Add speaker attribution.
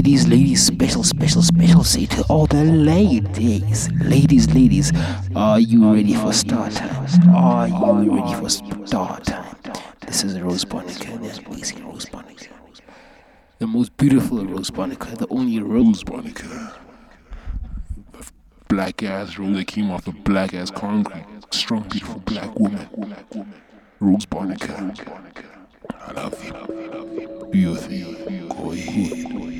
Speaker 1: ladies, ladies, special, special, special say to all the ladies. Ladies, ladies, are you ready for start time? Are you ready for start time? This is a Rose Bonica, this is Rose Bonica. The most beautiful Rose Bonica, the only Rose Bonica.
Speaker 2: Black ass rose that came off the black ass concrete. Strong, beautiful black woman. Rose Bonica. I love you. Thing. Go ahead.